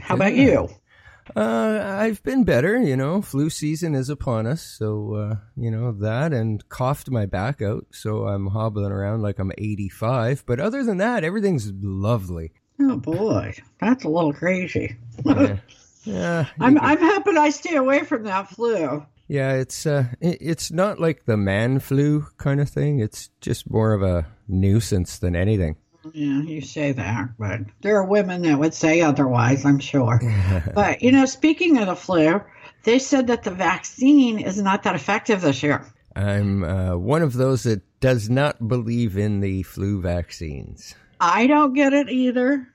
How about you? Uh, I've been better. You know, flu season is upon us, so uh, you know that, and coughed my back out, so I'm hobbling around like I'm 85. But other than that, everything's lovely. Oh boy, that's a little crazy. Yeah, yeah. I'm I'm hoping I stay away from that flu. Yeah, it's uh, it, it's not like the man flu kind of thing. It's just more of a nuisance than anything. Yeah, you say that, but there are women that would say otherwise, I'm sure. but, you know, speaking of the flu, they said that the vaccine is not that effective this year. I'm uh, one of those that does not believe in the flu vaccines. I don't get it either.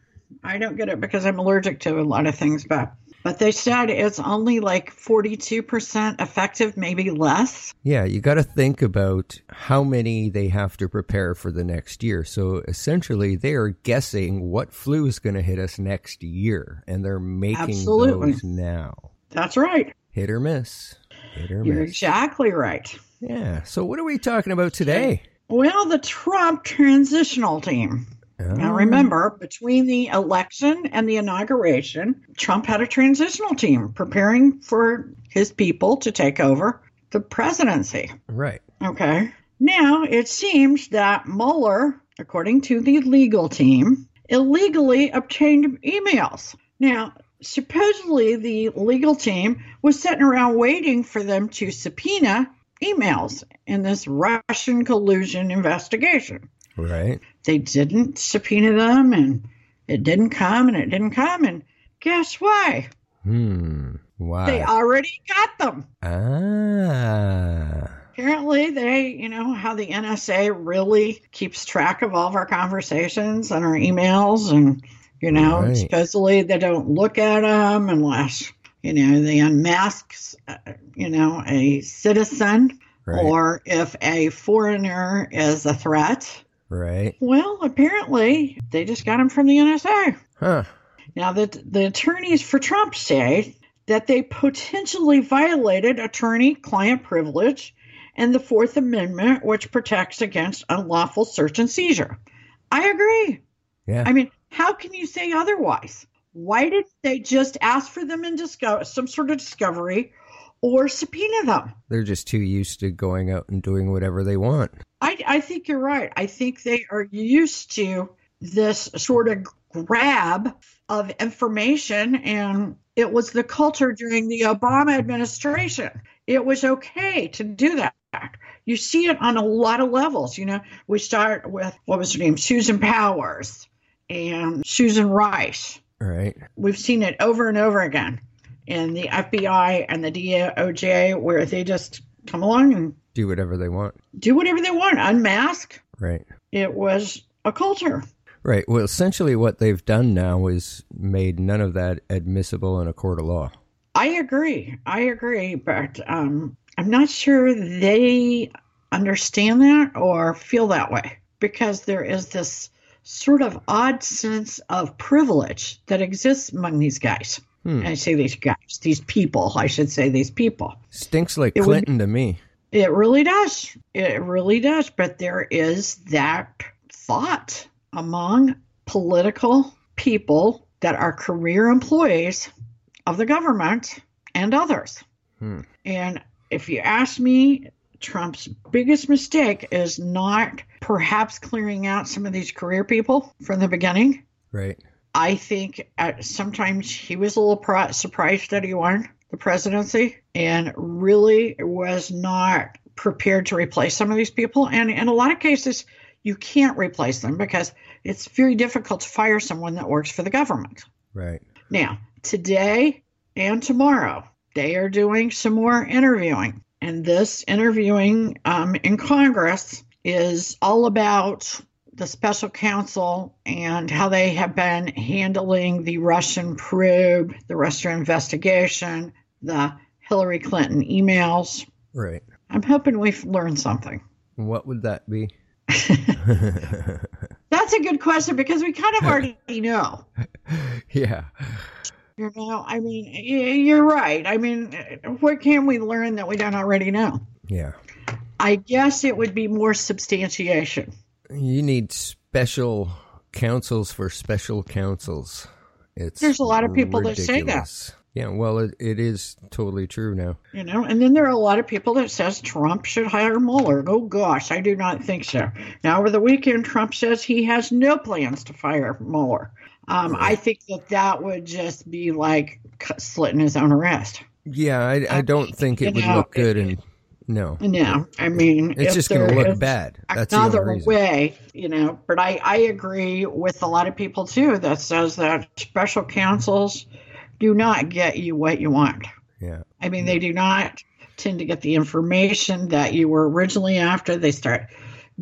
I don't get it because I'm allergic to a lot of things, but but they said it's only like 42% effective, maybe less. Yeah, you got to think about how many they have to prepare for the next year. So essentially, they are guessing what flu is going to hit us next year, and they're making Absolutely. those now. That's right. Hit or miss. Hit or You're miss. exactly right. Yeah. So what are we talking about today? Well, the Trump transitional team. Now, Oh, remember, between the election and the inauguration, Trump had a transitional team preparing for his people to take over the presidency. Right. Okay. Now, it seems that Mueller, according to the legal team, illegally obtained emails. Now, supposedly the legal team was sitting around waiting for them to subpoena emails in this Russian collusion investigation Right. they didn't subpoena them and it didn't come and it didn't come and guess why Hmm. Wow. they already got them ah. apparently they you know how the nsa really keeps track of all of our conversations and our emails and you know Right. supposedly they don't look at them unless you know they unmask uh, you know a citizen Right. or if a foreigner is a threat Right. well apparently they just got them from the nsa Huh. Now, the, the attorneys for Trump say that they potentially violated attorney client privilege and the Fourth Amendment, which protects against unlawful search and seizure. I agree. Yeah. I mean, how can you say otherwise? Why didn't they just ask for them in disco- some sort of discovery or subpoena them? They're just too used to going out and doing whatever they want. I, I think you're right. I think they are used to this sort of grab of information, and it was the culture during the Obama administration. It was okay to do that. You see it on a lot of levels. You know, we start with what was her name, Susan Powers and Susan Rice. Right. We've seen it over and over again in the FBI and the DOJ, where they just come along and Do whatever they want. do whatever they want, unmask. Right. It was a culture. Right. Well, essentially, what they've done now is made none of that admissible in a court of law. I agree. I agree, but um, I'm not sure they understand that or feel that way because there is this sort of odd sense of privilege that exists among these guys. Hmm. I say these guys, these people, I should say these people. Stinks like It would- Clinton to me. It really does. It really does. But there is that thought among political people that are career employees of the government and others. Hmm. And if you ask me, Trump's biggest mistake is not perhaps clearing out some of these career people from the beginning. Right. I think at, sometimes he was a little pro- surprised that he won the presidency and really was not prepared to replace some of these people. And in a lot of cases, you can't replace them because it's very difficult to fire someone that works for the government. Right. Now, today and tomorrow, they are doing some more interviewing. And this interviewing um, in Congress is all about the special counsel and how they have been handling the Russian probe, the Russian investigation, the Hillary Clinton emails. Right. I'm hoping we've learned something. What would that be? That's a good question because we kind of already know. yeah. You know, I mean, you're right. I mean, what can we learn that we don't already know? Yeah. I guess it would be more substantiation. You need special counsels for special counsels. It's There's a lot of people ridiculous. that say that. Yeah, well, it, it is totally true now. You know, and then there are a lot of people that says Trump should hire Mueller. Oh gosh, I do not think so. Now over the weekend, Trump says he has no plans to fire Mueller. Um, I think that that would just be like slitting his own wrist. Yeah, I, I don't think it would know, look good, and no, No, I mean it's just going to look bad. That's the Another reason. way, you know. But I I agree with a lot of people too that says that special counsels do not get you what you want. Yeah, I mean, they do not tend to get the information that you were originally after. They start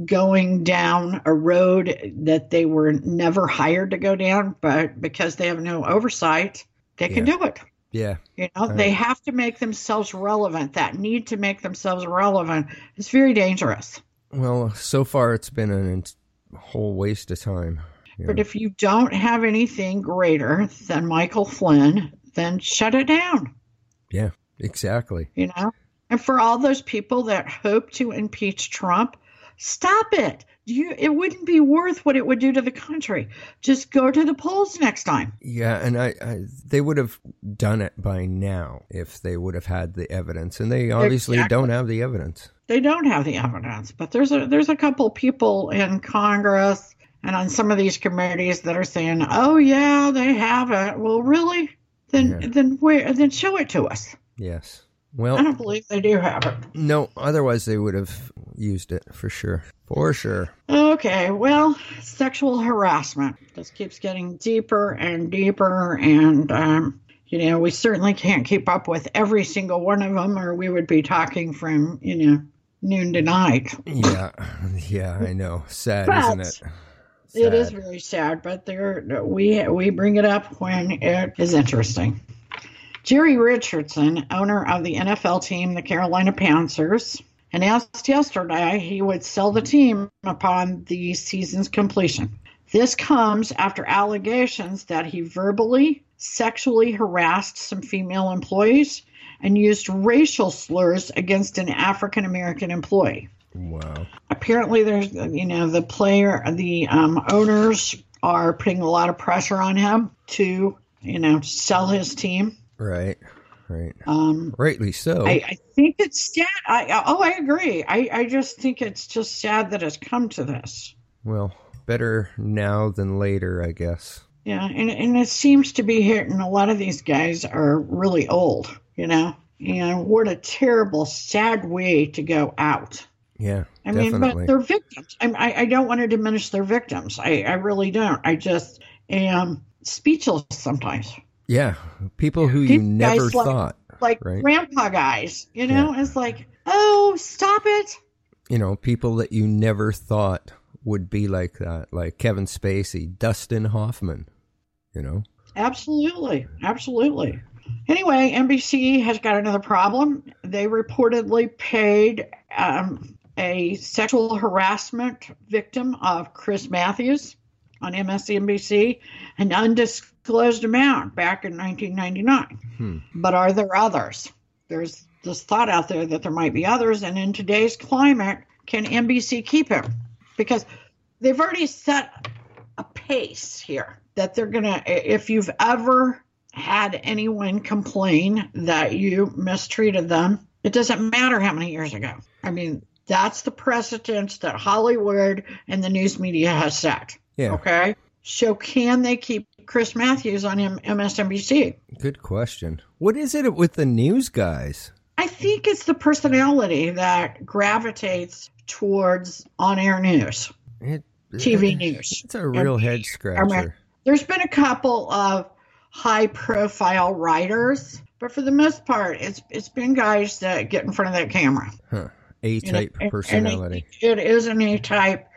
going down a road that they were never hired to go down, but because they have no oversight, they can Yeah. do it. Yeah, You know, Right. they have to make themselves relevant. That need to make themselves relevant is very dangerous. Well, so far it's been an ent- whole waste of time. you But if you don't have anything greater than Michael Flynn, then shut it down. yeah, exactly. you know and for all those people that hope to impeach trump stop it you it wouldn't be worth what it would do to the country just go to the polls next time Yeah, and I, I they would have done it by now if they would have had the evidence, and they obviously Exactly. don't have the evidence. they don't have the evidence but there's a there's a couple people in congress and on some of these committees that are saying oh yeah they have it well really then Yeah. then where then show it to us Yes. I Well, don't believe they do have it no. Otherwise, they would have used it for sure. For sure. Okay, well, sexual harassment. just keeps getting deeper and deeper, and, um, you know, we certainly can't keep up with every single one of them, or we would be talking from, you know, noon to night. Yeah. Yeah. I know. Sad, But isn't it? It is Sad. very sad, but there we we bring it up when it is interesting. Jerry Richardson, owner of the NFL team, the Carolina Panthers, announced yesterday he would sell the team upon the season's completion. This comes after allegations that he verbally, sexually harassed some female employees and used racial slurs against an African American employee Wow. apparently there's you know the player the um, owners are putting a lot of pressure on him to you know sell his team Right. Right. um, Rightly so. I, I think it's sad I, oh i agree I, I just think it's just sad that it's come to this well, better now than later, I guess. yeah and, and it seems to be hitting a lot of these guys are really old you know and what a terrible sad way to go out Yeah. I mean, but they're victims. I, I, I don't want to diminish their victims. I, I really don't. I just am speechless sometimes. Yeah. People who you never like- thought. Like Right. grandpa guys, you know, it's like, oh, stop it. you know, people that you never thought would be like that, like Kevin Spacey, Dustin Hoffman, you know? Absolutely. Absolutely. Anyway, NBC has got another problem. They reportedly paid um, a sexual harassment victim of Chris Matthews on MSNBC an undisclosed amount back in 1999. Hmm. But are there others? There's this thought out there that there might be others. And in today's climate, can NBC keep him? Because they've already set a pace here that they're going to, if you've ever had anyone complain that you mistreated them, it doesn't matter how many years ago. I mean, that's the precedent that Hollywood and the news media has set. Yeah. Okay. So can they keep Chris Matthews on M- MSNBC? Good question. What is it with the news guys? I think it's the personality that gravitates towards on-air news, It, TV news. It's a real head scratcher. There's been a couple of high-profile writers, but for the most part, it's it's been guys that get in front of that camera. Huh. A You know, type and- and personality. it, it is an A type,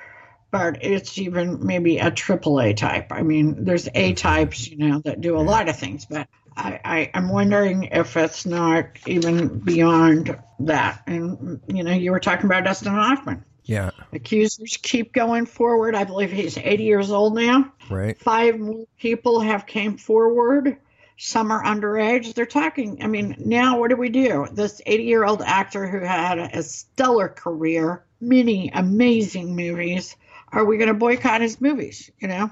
but it's even maybe a triple A type. I mean, there's A mm-hmm. types, you know, that do a lot of things, but I, I, I'm wondering if it's not even beyond that. And, you know, you were talking about Dustin Hoffman. yeah. Accusers keep going forward. I believe he's 80 years old now. Right. Five more people have came forward. Some are underage. They're talking. I mean, now what do we do? This 80 year old actor who had a stellar career, many amazing movies. Are we going to boycott his movies? You know,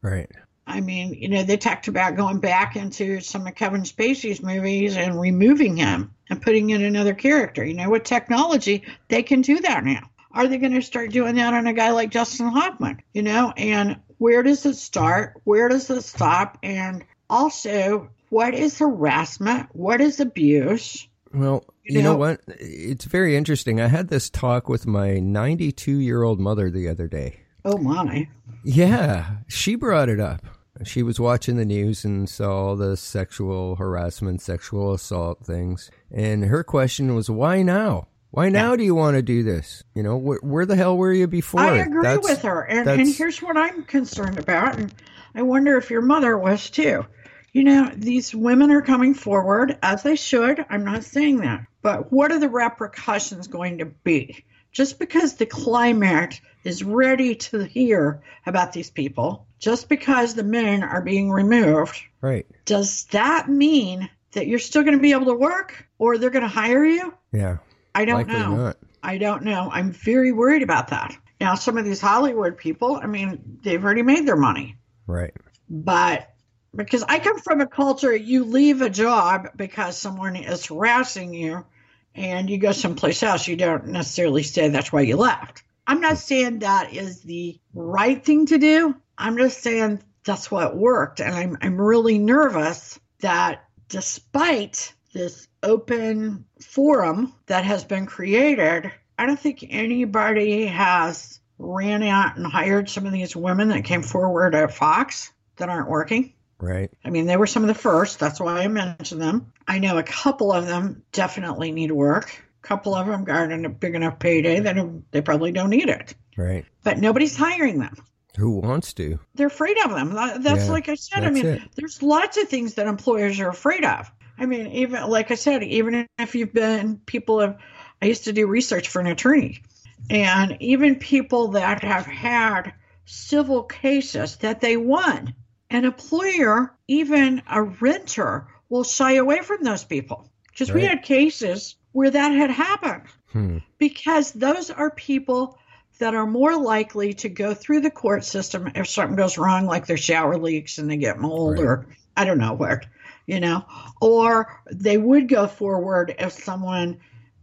Right. I mean, you know, they talked about going back into some of Kevin Spacey's movies and removing him and putting in another character. You know, with technology, they can do that now. Are they going to start doing that on a guy like Justin Hoffman? You know, and where does it start? Where does it stop? And also, what is harassment? What is abuse? Well, You you, know, know- what? It's very interesting. I had this talk with my 92 year old mother the other day. Oh my. Yeah, she brought it up. She was watching the news and saw all the sexual harassment, sexual assault things. And her question was, why now? Why now do you want to do this? You know, wh- where the hell were you before? I agree That's- with her. And, and here's what I'm concerned about. And I wonder if your mother was too. You know, these women are coming forward as they should. I'm not saying that. But what are the repercussions going to be? Just because the climate is ready to hear about these people, just because the men are being removed, Right. does that mean that you're still going to be able to work or they're going to hire you? Yeah. I don't know. not. I don't know. I'm very worried about that. Now, some of these Hollywood people, I mean, they've already made their money, Right. but because I come from a culture, you leave a job because someone is harassing you and you go someplace else, you don't necessarily say that's why you left. I'm not saying that is the right thing to do. I'm just saying that's what worked. And I'm, I'm really nervous that despite this open forum that has been created, I don't think anybody has ran out and hired some of these women that came forward at Fox that aren't working. Right. I mean, they were some of the first. That's why I mentioned them. I know a couple of them definitely need work. A couple of them got a big enough payday that they probably don't need it. Right. But nobody's hiring them. Who wants to? They're afraid of them. That's Yeah, like I said. I mean, it. there's lots of things that employers are afraid of. I mean, even like I said, even if you've been people have, I used to do research for an attorney, and even people that have had civil cases that they won, an employer, even a renter, will shy away from those people because we had cases where that had happened Hmm. because those are people that are more likely to go through the court system if something goes wrong, like their shower leaks and they get mold, Right. or I don't know what, you know, or they would go forward if someone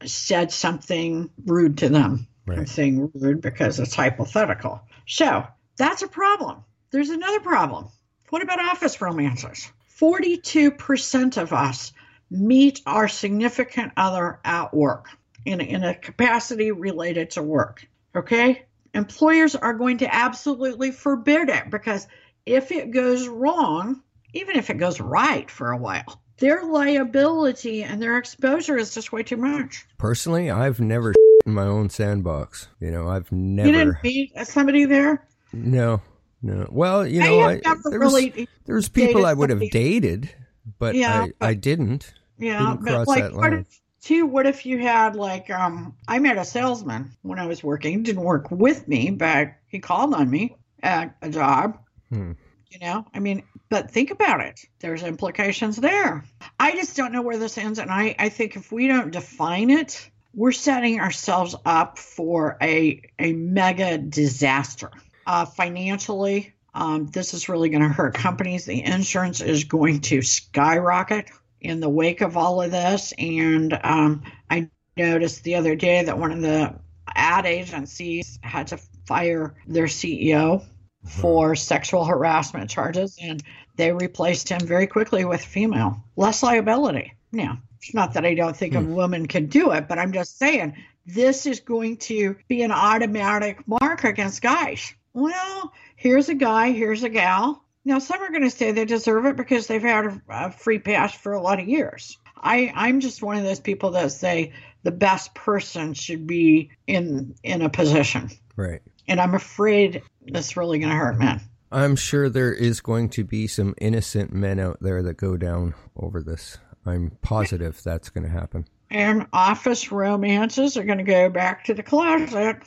said something rude to them. I'm saying rude because it's hypothetical. So that's a problem. There's another problem. What about office romances? 42% of us meet our significant other at work in, in a capacity related to work. Okay? Employers are going to absolutely forbid it because if it goes wrong, even if it goes right for a while, their liability and their exposure is just way too much. Personally, I've never in my own sandbox. You know, I've never. You didn't meet somebody there? No. No. Well, you know, I, there was really there's people I would have dated, but Yeah, I, I didn't. Yeah, but like, what if, too? What if you had like, um, I met a salesman when I was working. He Didn't work with me, but he called on me at a job. Hmm. You know, I mean, but think about it. There's implications there. I just don't know where this ends, and I, I think if we don't define it, we're setting ourselves up for a a mega disaster. Uh, financially, um, this is really going to hurt companies. The insurance is going to skyrocket in the wake of all of this. And um, I noticed the other day that one of the ad agencies had to fire their CEO for sexual harassment charges, and they replaced him very quickly with female. Less liability. Now, It's not that I don't think a Hmm. woman can do it, but I'm just saying this is going to be an automatic mark against guys. Well, here's a guy, here's a gal. Now, some are going to say they deserve it because they've had a, a free pass for a lot of years. I, I'm just one of those people that say the best person should be in in a position, Right. and I'm afraid that's really going to hurt men. I'm sure there is going to be some innocent men out there that go down over this. I'm positive that's going to happen. And office romances are going to go back to the closet.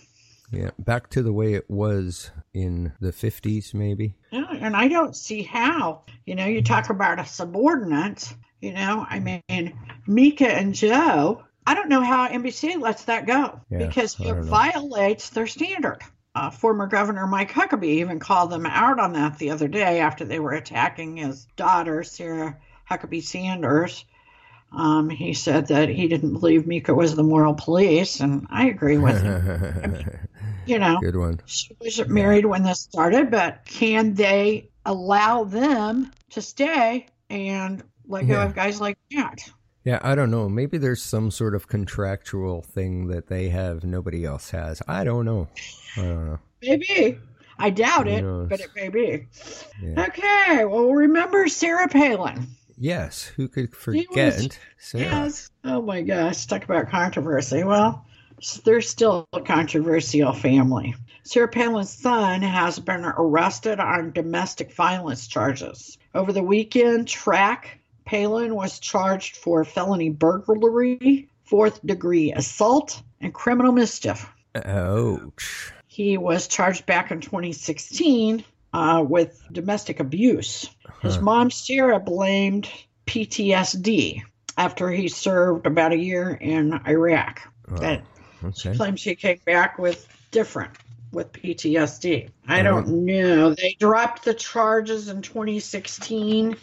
Yeah, back to the way it was in the 50s, maybe. Yeah, and I don't see how. You know, you talk about a subordinate. You know, I mean, Mika and Joe. I don't know how NBC lets that go Yeah, because it violates their standard. Uh, former Governor Mike Huckabee even called them out on that the other day after they were attacking his daughter, Sarah Huckabee Sanders. Um, he said that he didn't believe Mika was the moral police, and I agree with him. You know, Good one. she wasn't married when this started, but can they allow them to stay and let go Yeah. of guys like that? Yeah, I don't know. Maybe there's some sort of contractual thing that they have nobody else has. I don't know. I don't know. Maybe. I doubt it, but it may be. Yeah. Okay, well, remember Sarah Palin. Yes, who could forget Sarah? Yes. Oh my gosh, talk about controversy. Well, they're still a controversial family. Sarah Palin's son has been arrested on domestic violence charges. Over the weekend, Track Palin was charged for felony burglary, fourth degree assault, and criminal mischief. Ouch. He was charged back in 2016 uh, with domestic abuse. His mom, Sarah, blamed PTSD after he served about a year in Iraq. Wow. That she Okay. claims he came back with different with PTSD. I I don't know. They dropped the charges in 2016.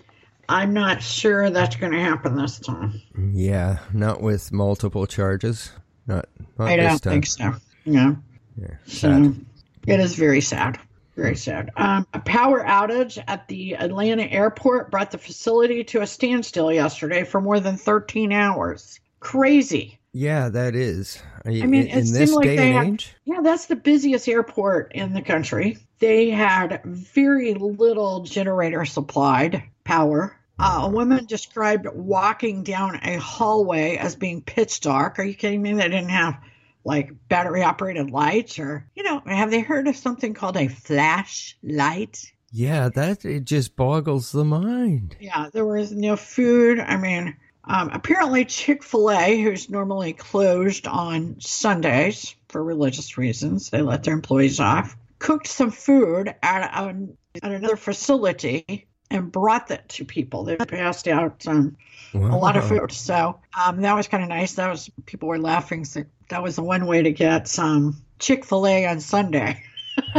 I'm not sure that's going to happen this time. Yeah, not with multiple charges. Not, not I don't think so. No. Yeah, So sad. it is very sad. Very sad. Um, a power outage at the Atlanta airport brought the facility to a standstill yesterday for more than 13 hours. Crazy. Yeah, that is. I mean, in, it in this like day and had- age. Yeah, that's the busiest airport in the country. They had very little generator supplied power. Uh, a woman described walking down a hallway as being pitch dark. Are you kidding me? They didn't have like battery operated lights or, you know, have they heard of something called a flashlight? Yeah, that it just boggles the mind. Yeah, there was no food. I mean, um, apparently Chick fil A, who's normally closed on Sundays for religious reasons, they let their employees off, cooked some food at, um, at another facility and brought that to people. They passed out um, a lot of food. So um, that was kind of nice. That was, people were laughing. So that was the one way to get some Chick fil A on Sunday.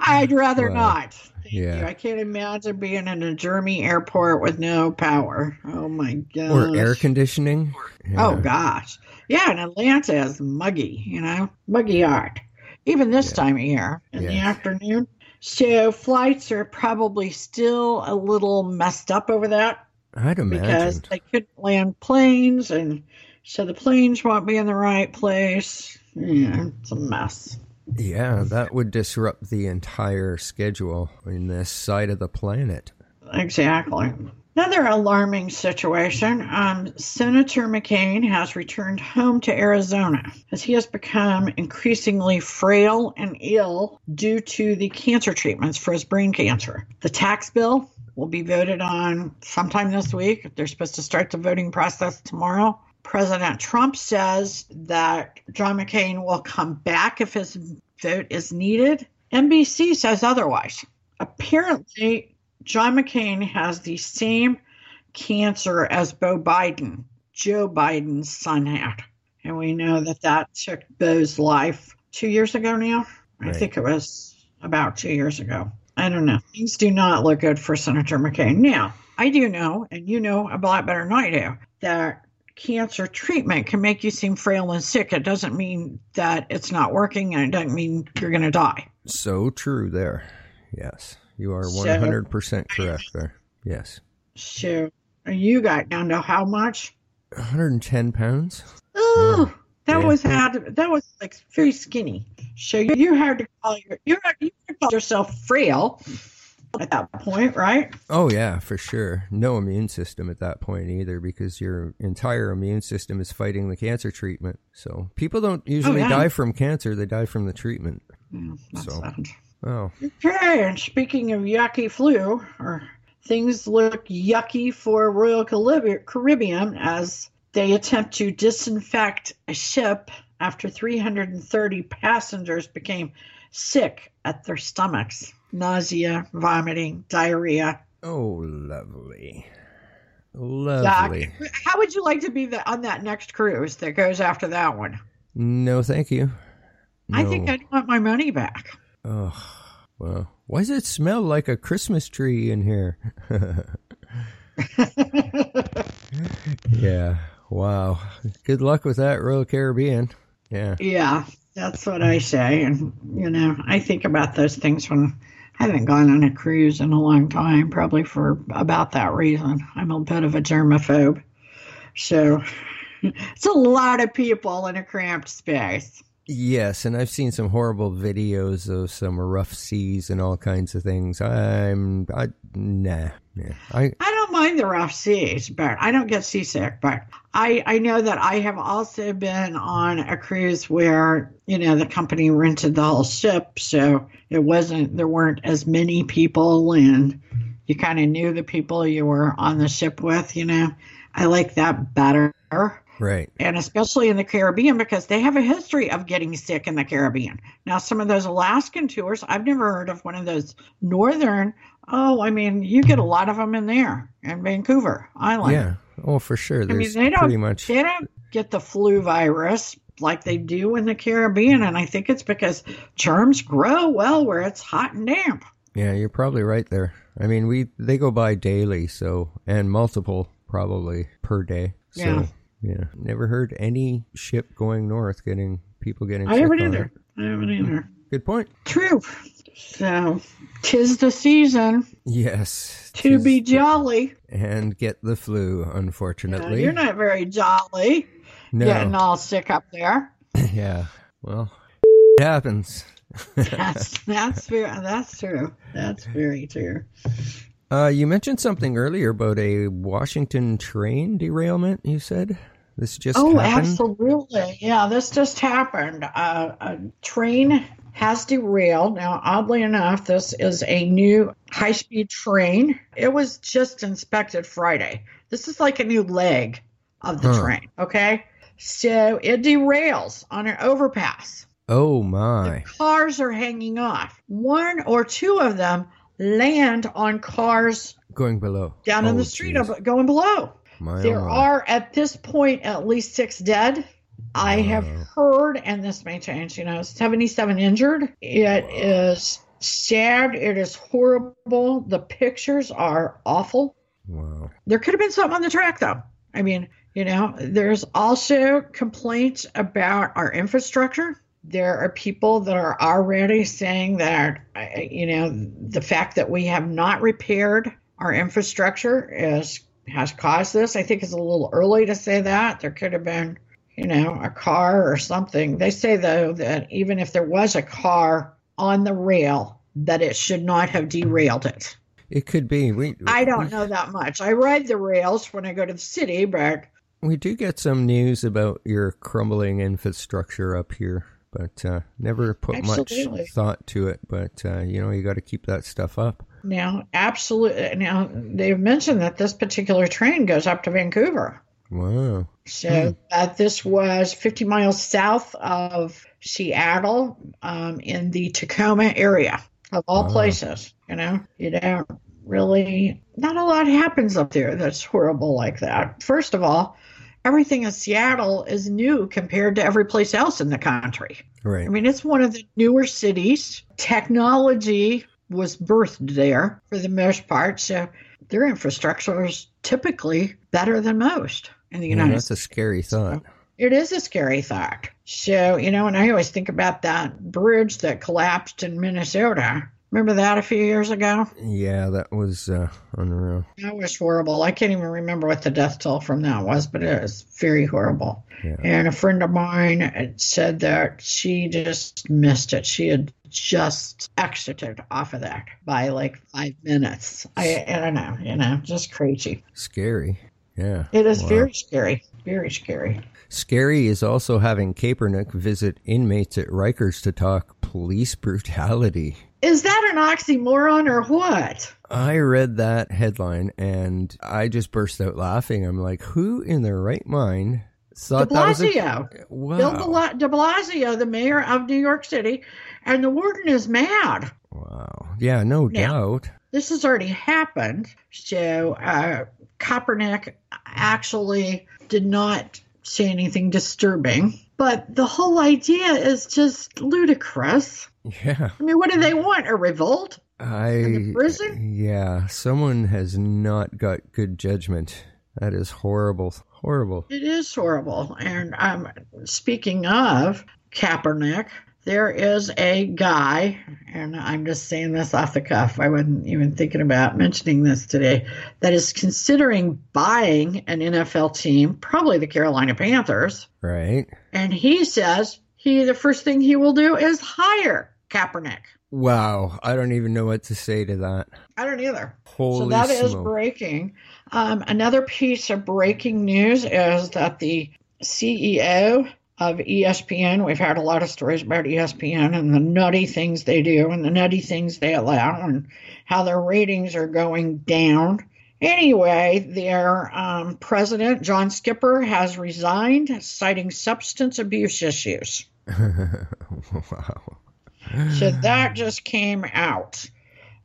I'd rather Wow. not. Thank Yeah. you. I can't imagine being in a German airport with no power. Oh my god. or air conditioning. Oh gosh. Yeah, and Atlanta is muggy, you know, muggy hot. Even this Yeah. time of year in the afternoon. So flights are probably still a little messed up over that I'd imagine. because they couldn't land planes and so the planes won't be in the right place. Yeah, it's a mess. Yeah, that would disrupt the entire schedule in this side of the planet. Exactly. Another alarming situation. Um, Senator McCain has returned home to Arizona as he has become increasingly frail and ill due to the cancer treatments for his brain cancer. The tax bill will be voted on sometime this week. They're supposed to start the voting process tomorrow. President Trump says that John McCain will come back if his vote is needed. NBC says otherwise. Apparently, John McCain has the same cancer as Bo Biden, Joe Biden's son had. And we know that that took Bo's life two years ago now. I think it was about two years ago. I don't know. Things do not look good for Senator McCain. Now, I do know, and you know a lot better than I do, that cancer treatment can make you seem frail and sick. It doesn't mean that it's not working, and it doesn't mean you're going to die. So true there. Yes. You are 100% correct there. Yes. So and you got down to how much? 110 pounds. Oh, that Yeah. was had that was like very skinny. So you had to call your you had, you had to call yourself frail at that point, right? Oh yeah, for sure. No immune system at that point either, because your entire immune system is fighting the cancer treatment. So people don't oh, usually yeah. die from cancer; they die from the treatment. Yeah, that's So. that. Oh, Okay, and speaking of yucky flu, or things look yucky for Royal Caribbean as they attempt to disinfect a ship after 330 passengers became sick at their stomachs. Nausea, vomiting, diarrhea. oh, lovely, lovely. How would you like to be the, on that next cruise that goes after that one? No, thank you. I think I'd want my money back. Oh, well, why does it smell like a Christmas tree in here? yeah. Wow. Good luck with that, Royal Caribbean. Yeah. Yeah, that's what I say. And, you know, I think about those things when I haven't gone on a cruise in a long time, probably for about that reason. I'm a bit of a germaphobe. So it's a lot of people in a cramped space. Yes, and I've seen some horrible videos of some rough seas and all kinds of things. I'm, I, nah, yeah. I, I don't mind the rough seas, but I don't get seasick. But I, I know that I have also been on a cruise where, you know, the company rented the whole ship. So it wasn't, there weren't as many people and you kind of knew the people you were on the ship with, you know. I like that better. Right. And especially in the Caribbean because they have a history of getting sick in the Caribbean. Now, some of those Alaskan tours, I've never heard of one of those northern. Oh, I mean, you get a lot of them in there in Vancouver Island. Yeah. Oh, for sure. I mean, they don't pretty much. they don't get the flu virus like they do in the Caribbean, and I think it's because germs grow well where it's hot and damp. Yeah, you're probably right there. I mean, we they go by daily, so and multiple probably per day. So Yeah. Yeah, never heard any ship going north getting people getting. I sick haven't either. it. I haven't either. Good point. True. So, tis the season Yes. to be jolly. and get the flu. Unfortunately, you're not very jolly no. getting all sick up there. yeah. Well, it happens. That's that's very, that's true. That's very true. Uh, you mentioned something earlier about a Washington train derailment. You said this just Oh, happened. absolutely. Yeah, this just happened. Uh, a train has derailed. Now, oddly enough, this is a new high speed train. It was just inspected Friday. This is like a new leg of the Huh. train. Okay. So it derails on an overpass. Oh my! The cars are hanging off. One or two of them land on cars Going below. down in Oh, the street geez. up, going below. My, There oh, are at this point at least six dead. I have heard, and this may change, you know, 77 injured. It is sad. It is horrible. The pictures are awful. Wow. There could have been something on the track, though. I mean, you know, there's also complaints about our infrastructure. There are people that are already saying that, you know, the fact that we have not repaired our infrastructure is has caused this. I think it's a little early to say that. There could have been, you know, a car or something. They say though that even if there was a car on the rail, that it should not have derailed it. It could be. We I don't we, know that much. I ride the rails when I go to the city, but We do get some news about your crumbling infrastructure up here, but uh, never put Absolutely. much thought to it. But uh, you know, you got to keep that stuff up. now, absolutely. Now, they've mentioned that this particular train goes up to Vancouver. Wow. So uh, this was 50 miles south of Seattle um, in the Tacoma area, of all Wow. places. You know, you don't really, not a lot happens up there that's horrible like that. First of all, everything in Seattle is new compared to every place else in the country. Right. I mean, it's one of the newer cities. Technology was birthed there for the most part, so their infrastructure is typically better than most in the Yeah, United that's States. That's a scary thought. It is a scary thought. So, you know, and I always think about that bridge that collapsed in Minnesota. Remember that a few years ago? Yeah, that was uh, unreal. That was horrible. I can't even remember what the death toll from that was, but it was very horrible. Yeah. And a friend of mine said that she just missed it. She had just exited off of that by like five minutes. I, I don't know, you know, just crazy. Scary. Yeah. It is Wow. very scary. Very scary. Scary is also having Kaepernick visit inmates at Rikers to talk police brutality. Is that an oxymoron or what? I read that headline and I just burst out laughing. I'm like, who in their right mind De thought that was a Blasio. wow? Bill de Blasio, the mayor of New York City, and the warden is mad. Wow. Yeah, no Now- doubt. This has already happened. So uh, Kaepernick actually did not say anything disturbing. But the whole idea is just ludicrous. Yeah. I mean, what do they want? A revolt? I the prison? Yeah, someone has not got good judgment. That is horrible. Horrible. It is horrible. And um, speaking of Kaepernick, there is a guy, and I'm just saying this off the cuff. I wasn't even thinking about mentioning this today, that is considering buying an NFL team, probably the Carolina Panthers. Right? And he says he the first thing he will do is hire Kaepernick. Wow. I don't even know what to say to that. I don't either. Holy so that is smoke. breaking. Um, another piece of breaking news is that the CEO of ESPN, we've had a lot of stories about ESPN and the nutty things they do and the nutty things they allow and how their ratings are going down. Anyway, their um, president, John Skipper, has resigned, citing substance abuse issues. wow. So that just came out.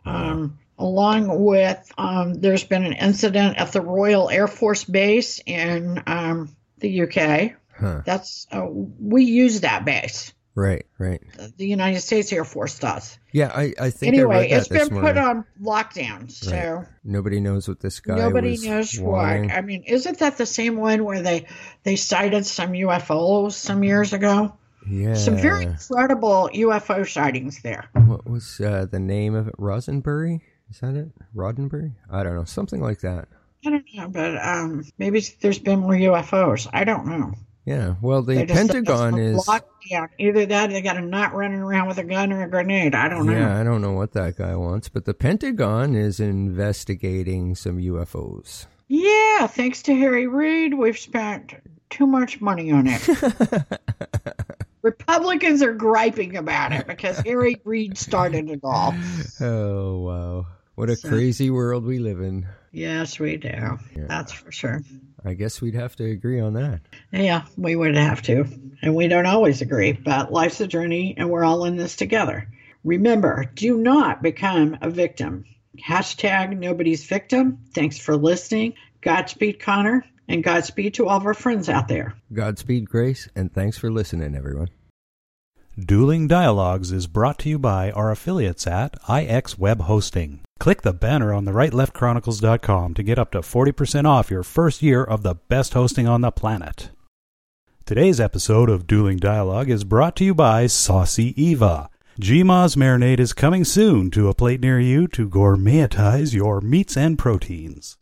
Um, along with, um, there's been an incident at the Royal Air Force Base in um, the UK. Huh. That's uh, we use that base. Right, right. The United States Air Force does. Yeah, I, I think I Anyway, that it's been put on lockdown, so Nobody knows what this guy nobody knows wanting. what. I mean, isn't that the same one where they they cited some UFOs some years ago? Yeah. Some very credible UFO sightings there. What was uh, the name of it? Rosenberry? Is that it? Roddenberry? I don't know. Something like that. I don't know, but um, maybe there's been more UFOs. I don't know. Yeah. Well, the They Pentagon is. locked down. Either that, or they got a nut running around with a gun or a grenade. I don't know. Yeah, I don't know what that guy wants, but the Pentagon is investigating some UFOs. Yeah, thanks to Harry Reid, we've spent too much money on it. Republicans are griping about it because Harry Reid started it all. Oh, wow. What a So- crazy world we live in. Yes, we do. That's for sure. I guess we'd have to agree on that. Yeah, we would have to. And we don't always agree, but life's a journey and we're all in this together. Remember, do not become a victim. Hashtag nobody's victim. Thanks for listening. Godspeed, Connor, and Godspeed to all of our friends out there. Godspeed, Grace, and thanks for listening, everyone. Dueling Dialogues is brought to you by our affiliates at IX Web Hosting. Click the banner on the rightleft to get up to 40% off your first year of the best hosting on the planet. Today's episode of Dueling Dialogue is brought to you by Saucy Eva. GMA's marinade is coming soon to a plate near you to gourmetize your meats and proteins.